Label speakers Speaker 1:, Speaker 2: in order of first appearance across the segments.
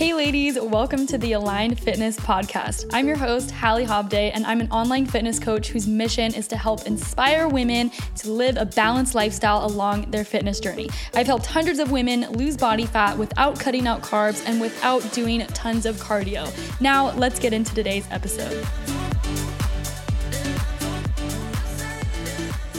Speaker 1: Hey, ladies, welcome to the Aligned Fitness Podcast. I'm your host, Hallie Hobday, and I'm an online fitness coach whose mission is to help inspire women to live a balanced lifestyle along their fitness journey. I've helped hundreds of women lose body fat without cutting out carbs and without doing tons of cardio. Now, let's get into today's episode.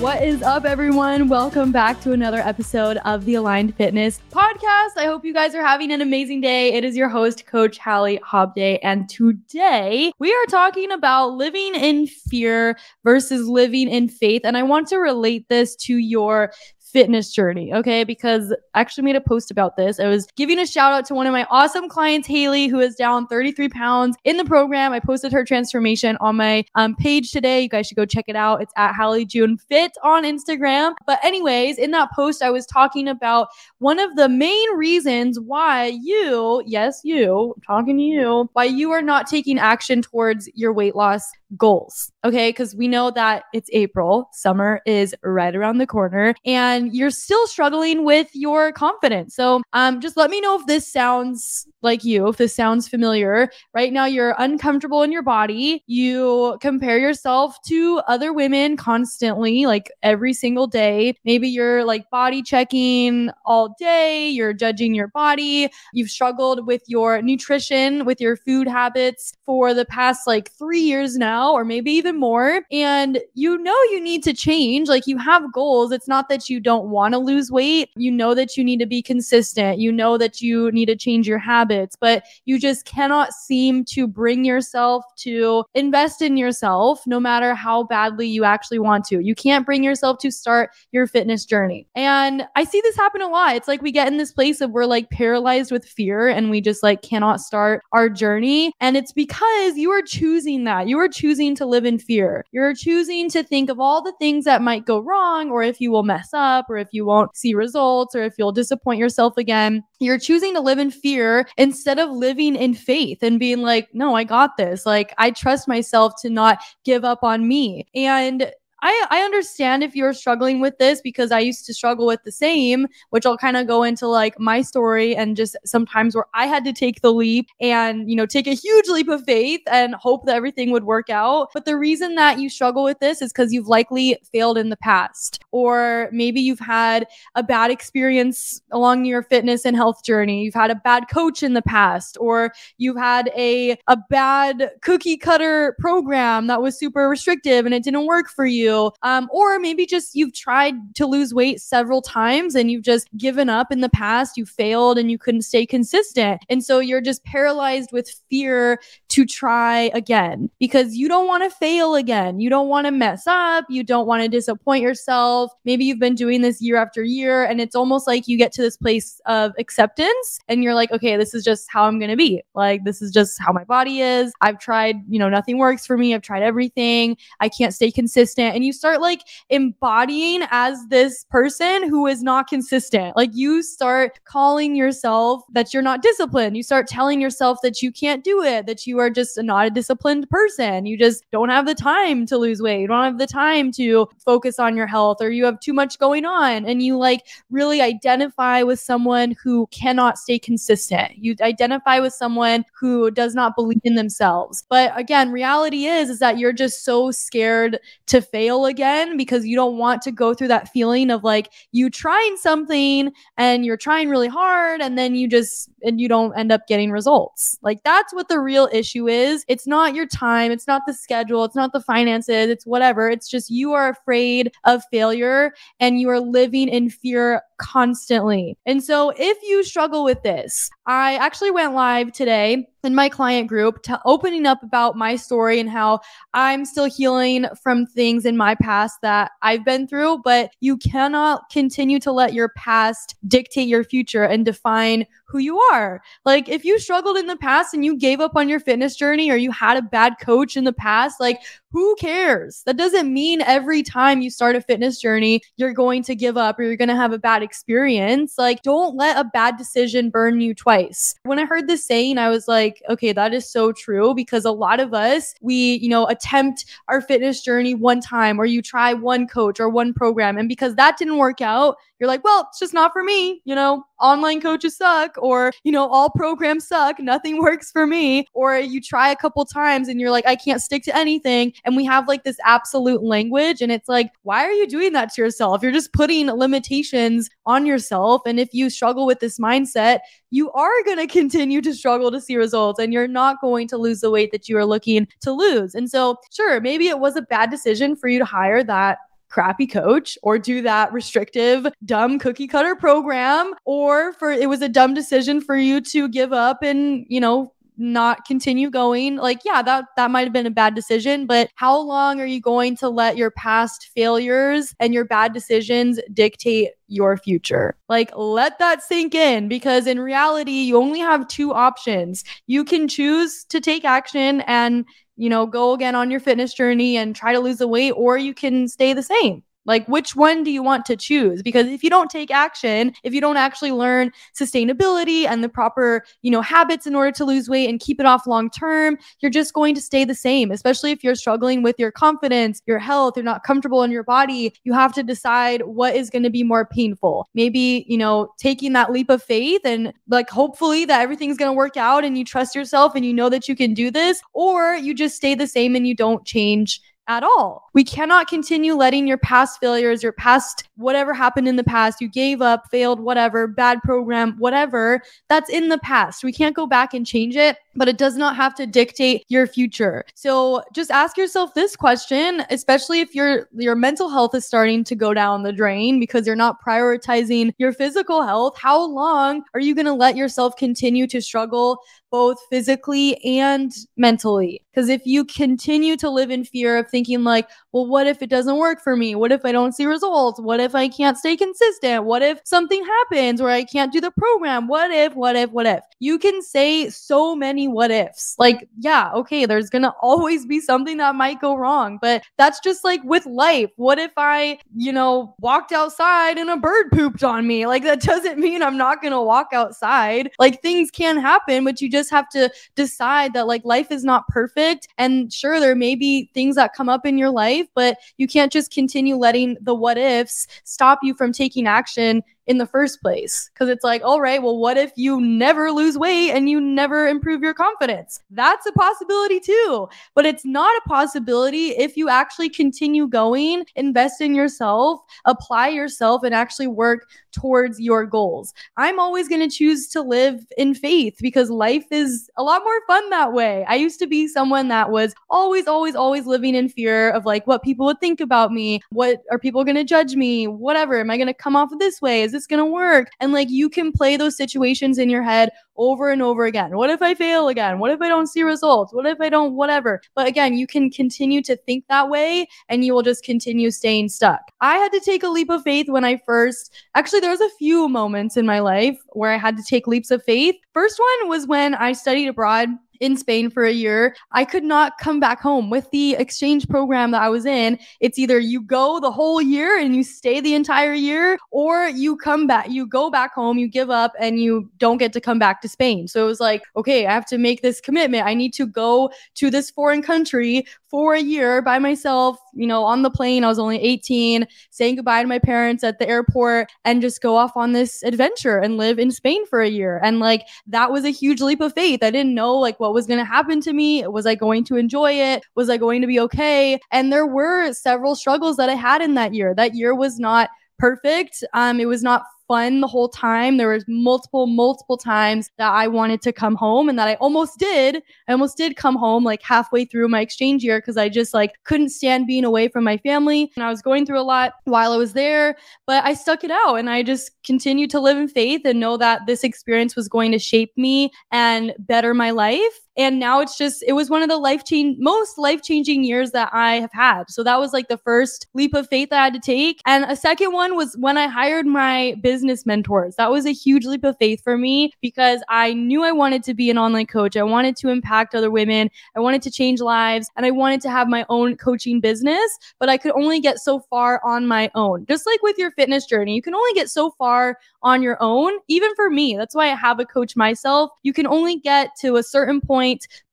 Speaker 1: What is up, everyone? Welcome back to another episode of the Aligned Fitness Podcast. I hope you guys are having an amazing day. It is your host, Coach Hallie Hobday, and today we are talking about living in fear versus living in faith. And I want to relate this to your fitness journey. Okay. Because I actually made a post about this. I was giving a shout out to one of my awesome clients, Haley, who is down 33 pounds in the program. I posted her transformation on my um, page today. You guys should go check it out. It's at Hallie June Fit on Instagram. But, anyways, in that post, I was talking about one of the main reasons why you, yes, you, I'm talking to you, why you are not taking action towards your weight loss goals. Okay. Cause we know that it's April, summer is right around the corner, and you're still struggling with your confidence. So um, just let me know if this sounds like you, if this sounds familiar. Right now, you're uncomfortable in your body. You compare yourself to other women constantly, like every single day. Maybe you're like body checking all day, you're judging your body. You've struggled with your nutrition, with your food habits for the past like three years now now, or maybe even more. And you know you need to change. Like you have goals. It's not that you don't want to lose weight. You know that you need to be consistent. You know that you need to change your habits, but you just cannot seem to bring yourself to invest in yourself no matter how badly you actually want to. You can't bring yourself to start your fitness journey. And I see this happen a lot. It's like we get in this place of we're like paralyzed with fear and we just like cannot start our journey. And it's because you are choosing that. You are choosing choosing to live in fear. You're choosing to think of all the things that might go wrong, or if you will mess up, or if you won't see results, or if you'll disappoint yourself again. You're choosing to live in fear instead of living in faith and being like, no, I got this. Like, I trust myself to not give up on me. And I, I understand if you're struggling with this because I used to struggle with the same, which I'll kind of go into like my story and just sometimes where I had to take the leap and, you know, take a huge leap of faith and hope that everything would work out. But the reason that you struggle with this is because you've likely failed in the past, or maybe you've had a bad experience along your fitness and health journey. You've had a bad coach in the past, or you've had a, a bad cookie cutter program that was super restrictive and it didn't work for you. Um, or maybe just you've tried to lose weight several times and you've just given up in the past, you failed and you couldn't stay consistent. And so you're just paralyzed with fear to try again because you don't want to fail again. You don't want to mess up. You don't want to disappoint yourself. Maybe you've been doing this year after year and it's almost like you get to this place of acceptance and you're like, okay, this is just how I'm going to be. Like, this is just how my body is. I've tried, you know, nothing works for me. I've tried everything. I can't stay consistent and you start like embodying as this person who is not consistent. Like you start calling yourself that you're not disciplined. You start telling yourself that you can't do it, that you are just not a disciplined person. You just don't have the time to lose weight. You don't have the time to focus on your health or you have too much going on and you like really identify with someone who cannot stay consistent. You identify with someone who does not believe in themselves. But again, reality is is that you're just so scared to fail again because you don't want to go through that feeling of like you trying something and you're trying really hard and then you just and you don't end up getting results. Like that's what the real issue is. It's not your time, it's not the schedule, it's not the finances, it's whatever. It's just you are afraid of failure and you are living in fear constantly. And so if you struggle with this, I actually went live today in my client group to opening up about my story and how I'm still healing from things in my past that I've been through, but you cannot continue to let your past dictate your future and define who you are. Like if you struggled in the past and you gave up on your fitness journey or you had a bad coach in the past, like who cares? That doesn't mean every time you start a fitness journey, you're going to give up or you're going to have a bad experience. Like, don't let a bad decision burn you twice. When I heard this saying, I was like, okay, that is so true because a lot of us, we, you know, attempt our fitness journey one time or you try one coach or one program. And because that didn't work out, you're like, well, it's just not for me. You know, online coaches suck or, you know, all programs suck, nothing works for me. Or you try a couple times and you're like, I can't stick to anything. And we have like this absolute language. And it's like, why are you doing that to yourself? You're just putting limitations on yourself. And if you struggle with this mindset, you are going to continue to struggle to see results and you're not going to lose the weight that you are looking to lose. And so, sure, maybe it was a bad decision for you to hire that crappy coach or do that restrictive, dumb cookie cutter program, or for it was a dumb decision for you to give up and, you know, not continue going. Like yeah that that might have been a bad decision but how long are you going to let your past failures and your bad decisions dictate your future? Like let that sink in because in reality you only have two options. You can choose to take action and you know, go again on your fitness journey and try to lose the weight, or you can stay the same. Like, which one do you want to choose? Because if you don't take action, if you don't actually learn sustainability and the proper, you know, habits in order to lose weight and keep it off long term, you're just going to stay the same, especially if you're struggling with your confidence, your health, you're not comfortable in your body. You have to decide what is going to be more painful. Maybe, you know, taking that leap of faith and like hopefully that everything's going to work out and you trust yourself and you know that you can do this, or you just stay the same and you don't change at all. We cannot continue letting your past failures, your past whatever happened in the past, you gave up, failed, whatever, bad program, whatever, that's in the past. We can't go back and change it, but it does not have to dictate your future. So just ask yourself this question, especially if your your mental health is starting to go down the drain because you're not prioritizing your physical health. How long are you going to let yourself continue to struggle both physically and mentally. Because if you continue to live in fear of thinking, like, well, what if it doesn't work for me? What if I don't see results? What if I can't stay consistent? What if something happens where I can't do the program? What if, what if, what if? You can say so many what ifs. Like, yeah, okay, there's going to always be something that might go wrong, but that's just like with life. What if I, you know, walked outside and a bird pooped on me? Like, that doesn't mean I'm not going to walk outside. Like, things can happen, but you just have to decide that like life is not perfect. And sure, there may be things that come up in your life, but you can't just continue letting the what ifs stop you from taking action in the first place. Cause it's like, all right, well, what if you never lose weight and you never improve your confidence? That's a possibility too. But it's not a possibility if you actually continue going, invest in yourself, apply yourself, and actually work towards your goals. I'm always going to choose to live in faith because life is a lot more fun that way. I used to be someone that was always, always, always living in fear of like what people would think about me. What are people going to judge me? Whatever. Am I going to come off of this way? Is this going to work? And like you can play those situations in your head over and over again. What if I fail again? What if I don't see results? What if I don't, whatever? But again, you can continue to think that way and you will just continue staying stuck. I had to take a leap of faith when I first, actually, there was a few moments in my life where I had to take leaps of faith. First one was when I studied abroad in Spain for a year, I could not come back home with the exchange program that I was in. It's either you go the whole year and you stay the entire year, or you come back, you go back home, you give up, and you don't get to come back to Spain. So it was like, okay, I have to make this commitment. I need to go to this foreign country for a year by myself, you know, on the plane. I was only 18, saying goodbye to my parents at the airport and just go off on this adventure and live in Spain for a year. And like that was a huge leap of faith. I didn't know like what was going to happen to me. Was I going to enjoy it? Was I going to be okay? And there were several struggles that I had in that year. That year was not perfect. Um, it was not fun the whole time. There was multiple, multiple times that I wanted to come home and that I almost did. I almost did come home like halfway through my exchange year because I just like couldn't stand being away from my family. And I was going through a lot while I was there, but I stuck it out and I just continued to live in faith and know that this experience was going to shape me and better my life and now it's just it was one of the life change most life changing years that I have had. So that was like the first leap of faith I had to take. And a second one was when I hired my business mentors. That was a huge leap of faith for me because I knew I wanted to be an online coach. I wanted to impact other women. I wanted to change lives and I wanted to have my own coaching business, but I could only get so far on my own. Just like with your fitness journey, you can only get so far on your own. Even for me, that's why I have a coach myself. You can only get to a certain point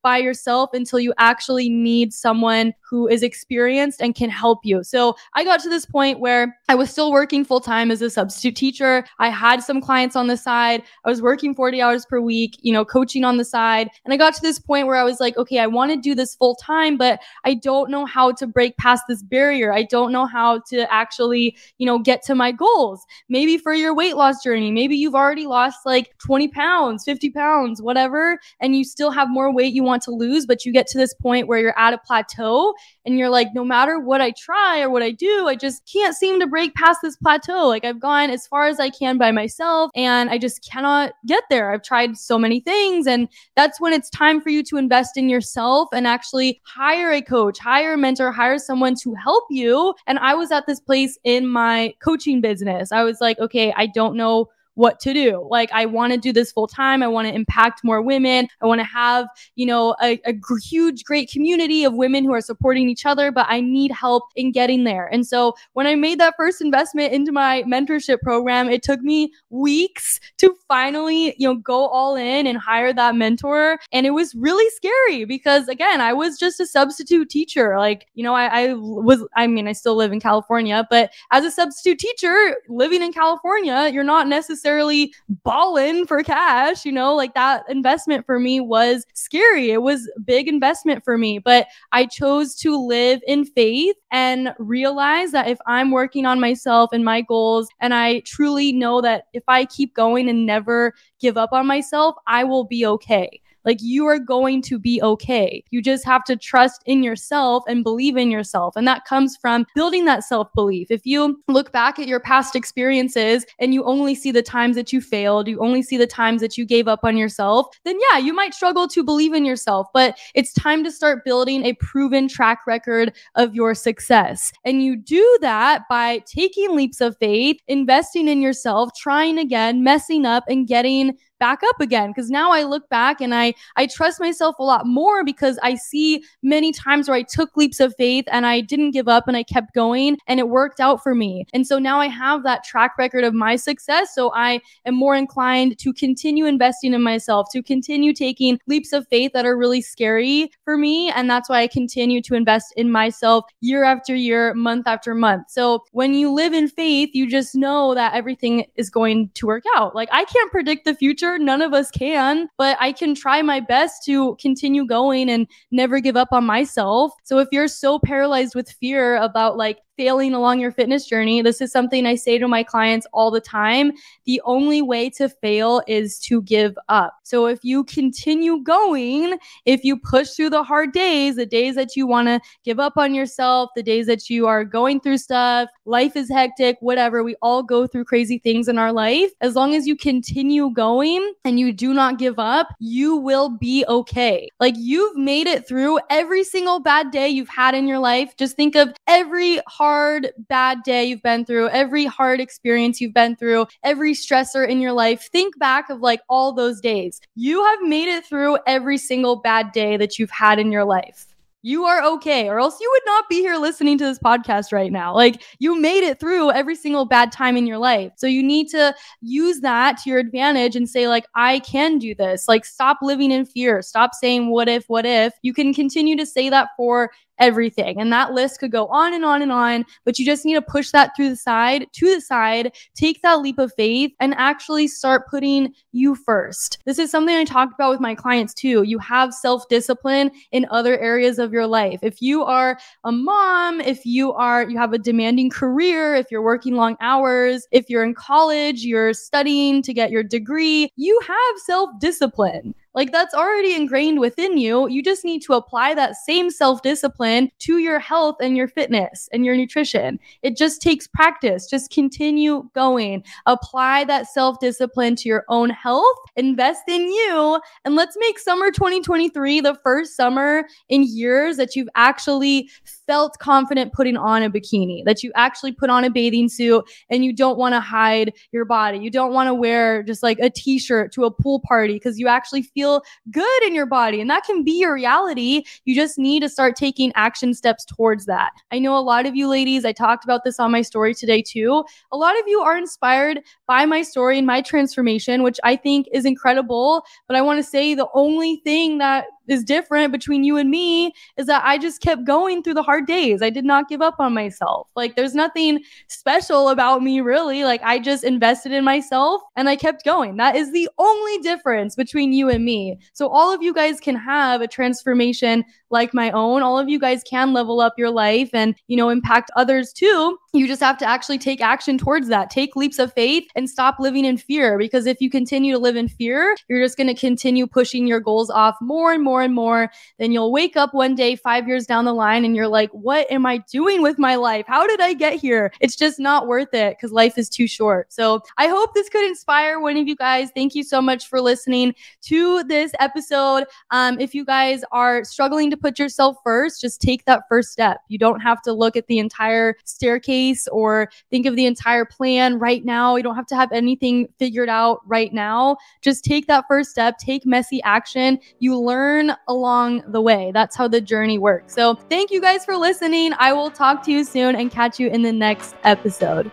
Speaker 1: by yourself until you actually need someone who is experienced and can help you. So I got to this point where I was still working full time as a substitute teacher. I had some clients on the side. I was working 40 hours per week, you know, coaching on the side. And I got to this point where I was like, okay, I want to do this full time, but I don't know how to break past this barrier. I don't know how to actually, you know, get to my goals. Maybe for your weight loss journey, maybe you've already lost like 20 pounds, 50 pounds, whatever, and you still have more weight you want to lose, but you get to this point where you're at a plateau and you're like, no matter what I try or what I do, I just can't seem to break past this plateau. Like I've gone as far as I can by myself and I just cannot get there. I've tried so many things. And that's when it's time for you to invest in yourself and actually hire a coach, hire a mentor, hire someone to help you. And I was at this place in my coaching business. I was like, okay, I don't know what to do. Like, I want to do this full time. I want to impact more women. I want to have, you know, a, huge, great community of women who are supporting each other, but I need help in getting there. And so when I made that first investment into my mentorship program, it took me weeks to finally, you know, go all in and hire that mentor. And it was really scary because, again, I was just a substitute teacher. Like, you know, I, I was, I mean, I still live in California, but as a substitute teacher living in California, you're not necessarily necessarily balling for cash, you know, like that investment for me was scary. It was a big investment for me, but I chose to live in faith and realize that if I'm working on myself and my goals, and I truly know that if I keep going and never give up on myself, I will be okay. Like you are going to be okay. You just have to trust in yourself and believe in yourself. And that comes from building that self belief. If you look back at your past experiences and you only see the times that you failed, you only see the times that you gave up on yourself, then yeah, you might struggle to believe in yourself. But it's time to start building a proven track record of your success. And you do that by taking leaps of faith, investing in yourself, trying again, messing up, and getting back up again because now I look back and I I trust myself a lot more because I see many times where I took leaps of faith and I didn't give up and I kept going and it worked out for me. And so now I have that track record of my success so I am more inclined to continue investing in myself, to continue taking leaps of faith that are really scary for me and that's why I continue to invest in myself year after year, month after month. So when you live in faith, you just know that everything is going to work out. Like I can't predict the future future. None of us can, but I can try my best to continue going and never give up on myself. So if you're so paralyzed with fear about like failing along your fitness journey, this is something I say to my clients all the time. The only way to fail is to give up. So if you continue going, if you push through the hard days, the days that you want to give up on yourself, the days that you are going through stuff, life is hectic, whatever, we all go through crazy things in our life. As long as you continue going and you do not give up, you will be okay. Like you've made it through every single bad day you've had in your life. Just think of every hard hard, bad day you've been through, every hard experience you've been through, every stressor in your life, think back of like all those days. You have made it through every single bad day that you've had in your life. You are okay, or else you would not be here listening to this podcast right now. Like, you made it through every single bad time in your life. So, you need to use that to your advantage and say, like, I can do this. Like, stop living in fear. Stop saying, what if, what if. You can continue to say that for everything. And that list could go on and on and on, but you just need to push that through the side, to the side, take that leap of faith and actually start putting you first. This is something I talked about with my clients too. You have self discipline in other areas of your life. If you are a mom, if you are, you have a demanding career, if you're working long hours, if you're in college, you're studying to get your degree, you have self discipline. Like that's already ingrained within you. You just need to apply that same self discipline to your health and your fitness and your nutrition. It just takes practice. Just continue going. Apply that self discipline to your own health, invest in you, and let's make summer 2023 the first summer in years that you've actually felt confident putting on a bikini, that you actually put on a bathing suit and you don't want to hide your body. You don't want to wear just like a t shirt to a pool party because you actually feel good in your body. And that can be your reality. You just need to start taking action steps towards that. I know a lot of you ladies, I talked about this on my story today too. A lot of you are inspired by my story and my transformation, which I think is incredible. But I want to say the only thing that is different between you and me is that I just kept going through the hard days. I did not give up on myself. Like there's nothing special about me really. Like I just invested in myself and I kept going. That is the only difference between you and me. So all of you guys can have a transformation like my own. All of you guys can level up your life and, you know, impact others too. You just have to actually take action towards that. Take leaps of faith and stop living in fear because if you continue to live in fear, you're just going to continue pushing your goals off more and more and more. Then you'll wake up one day 5 years down the line and you're like, "What am I doing with my life? How did I get here?" It's just not worth it cuz life is too short. So, I hope this could inspire one of you guys. Thank you so much for listening to this episode. Um, if you guys are struggling to put yourself first, just take that first step. You don't have to look at the entire staircase or think of the entire plan right now. You don't have to have anything figured out right now. Just take that first step, take messy action. You learn along the way. That's how the journey works. So, thank you guys for listening. I will talk to you soon and catch you in the next episode.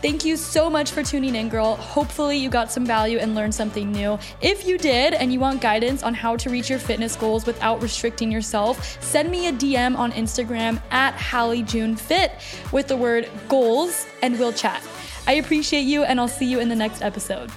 Speaker 1: Thank you so much for tuning in, girl. Hopefully, you got some value and learned something new. If you did and you want guidance on how to reach your fitness goals without restricting yourself, send me a DM on Instagram at Hallie June Fit with the word goals and we'll chat. I appreciate you, and I'll see you in the next episode.